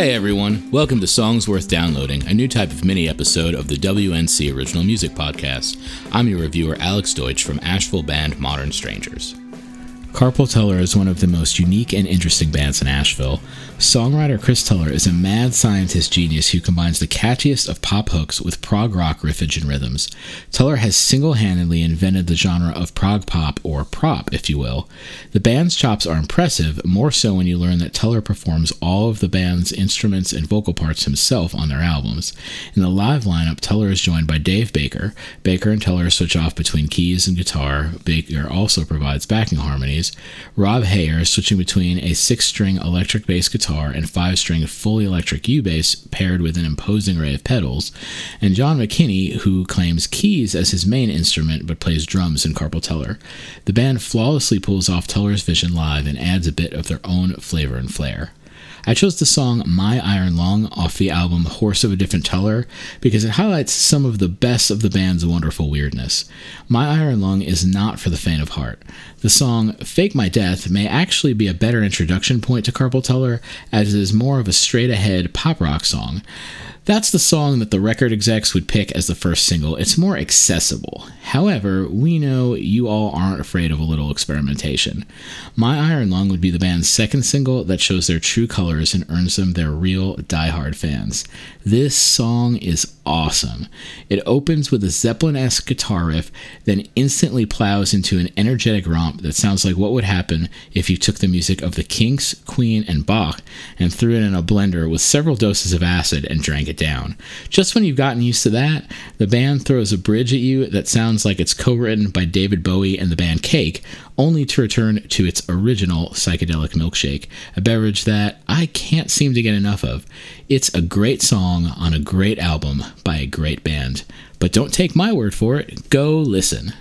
Hey everyone, welcome to Songs Worth Downloading, a new type of mini episode of the WNC Original Music Podcast. I'm your reviewer, Alex Deutsch from Asheville band Modern Strangers. Carpal Teller is one of the most unique and interesting bands in Asheville. Songwriter Chris Teller is a mad scientist genius who combines the catchiest of pop hooks with prog rock riffage and rhythms. Teller has single handedly invented the genre of prog pop, or prop, if you will. The band's chops are impressive, more so when you learn that Teller performs all of the band's instruments and vocal parts himself on their albums. In the live lineup, Teller is joined by Dave Baker. Baker and Teller switch off between keys and guitar. Baker also provides backing harmonies. Rob Hayer switching between a six string electric bass guitar and five string fully electric U bass paired with an imposing array of pedals, and John McKinney, who claims keys as his main instrument but plays drums in Carpal Teller. The band flawlessly pulls off Teller's vision live and adds a bit of their own flavor and flair. I chose the song My Iron Lung off the album Horse of a Different Color because it highlights some of the best of the band's wonderful weirdness. My Iron Lung is not for the faint of heart. The song Fake My Death may actually be a better introduction point to Carpal Tunnel as it is more of a straight ahead pop rock song. That's the song that the record execs would pick as the first single. It's more accessible. However, we know you all aren't afraid of a little experimentation. My Iron Lung would be the band's second single that shows their true colors and earns them their real die-hard fans. This song is awesome. It opens with a Zeppelin esque guitar riff, then instantly plows into an energetic romp that sounds like what would happen if you took the music of the Kinks, Queen, and Bach and threw it in a blender with several doses of acid and drank it down. Just when you've gotten used to that, the band throws a bridge at you that sounds like it's co written by David Bowie and the band Cake, only to return to its original psychedelic milkshake, a beverage that I can't seem to get enough of. It's a great song on a great album by a great band. But don't take my word for it, go listen.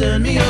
Send me.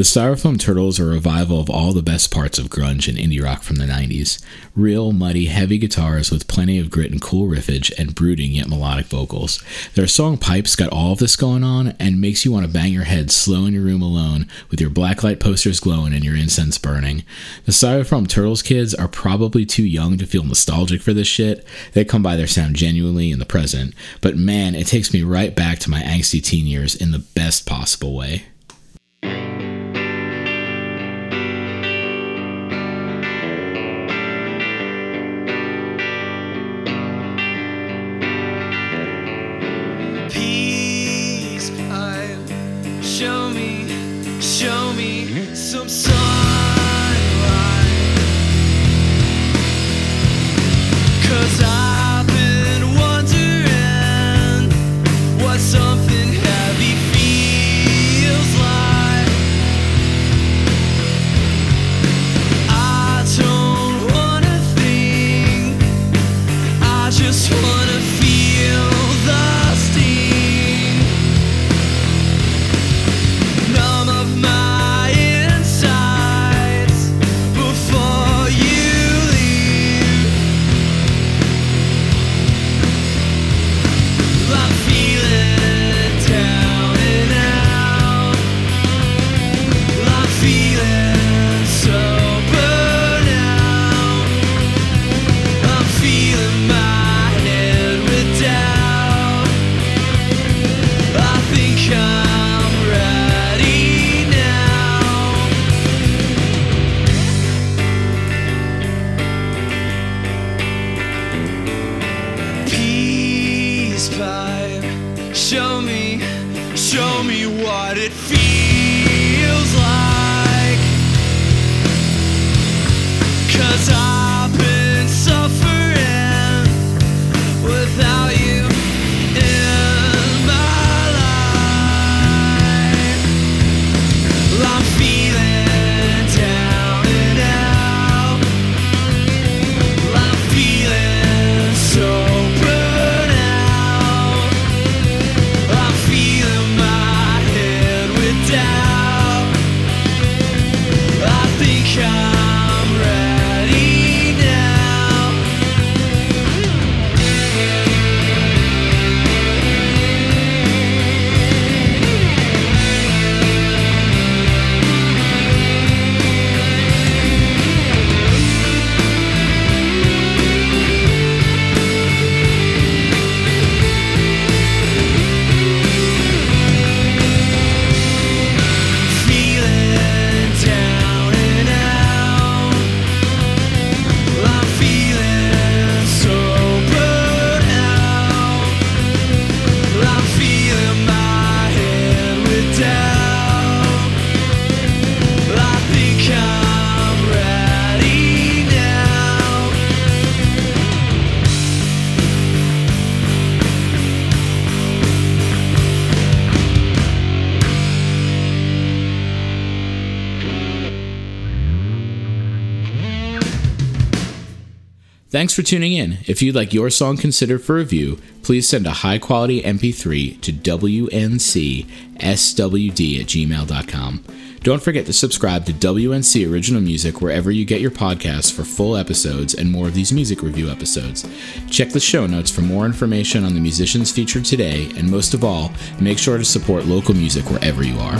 The Styrofoam Turtles are a revival of all the best parts of grunge and indie rock from the 90s. Real, muddy, heavy guitars with plenty of grit and cool riffage and brooding yet melodic vocals. Their song Pipes got all of this going on and makes you want to bang your head slow in your room alone with your blacklight posters glowing and your incense burning. The Styrofoam Turtles kids are probably too young to feel nostalgic for this shit. They come by their sound genuinely in the present, but man, it takes me right back to my angsty teen years in the best possible way. Show me, show me mm-hmm. some sun. me, show me what it feels like. Cause I Thanks for tuning in. If you'd like your song considered for review, please send a high quality MP3 to WNCSWD at gmail.com. Don't forget to subscribe to WNC Original Music wherever you get your podcasts for full episodes and more of these music review episodes. Check the show notes for more information on the musicians featured today, and most of all, make sure to support local music wherever you are.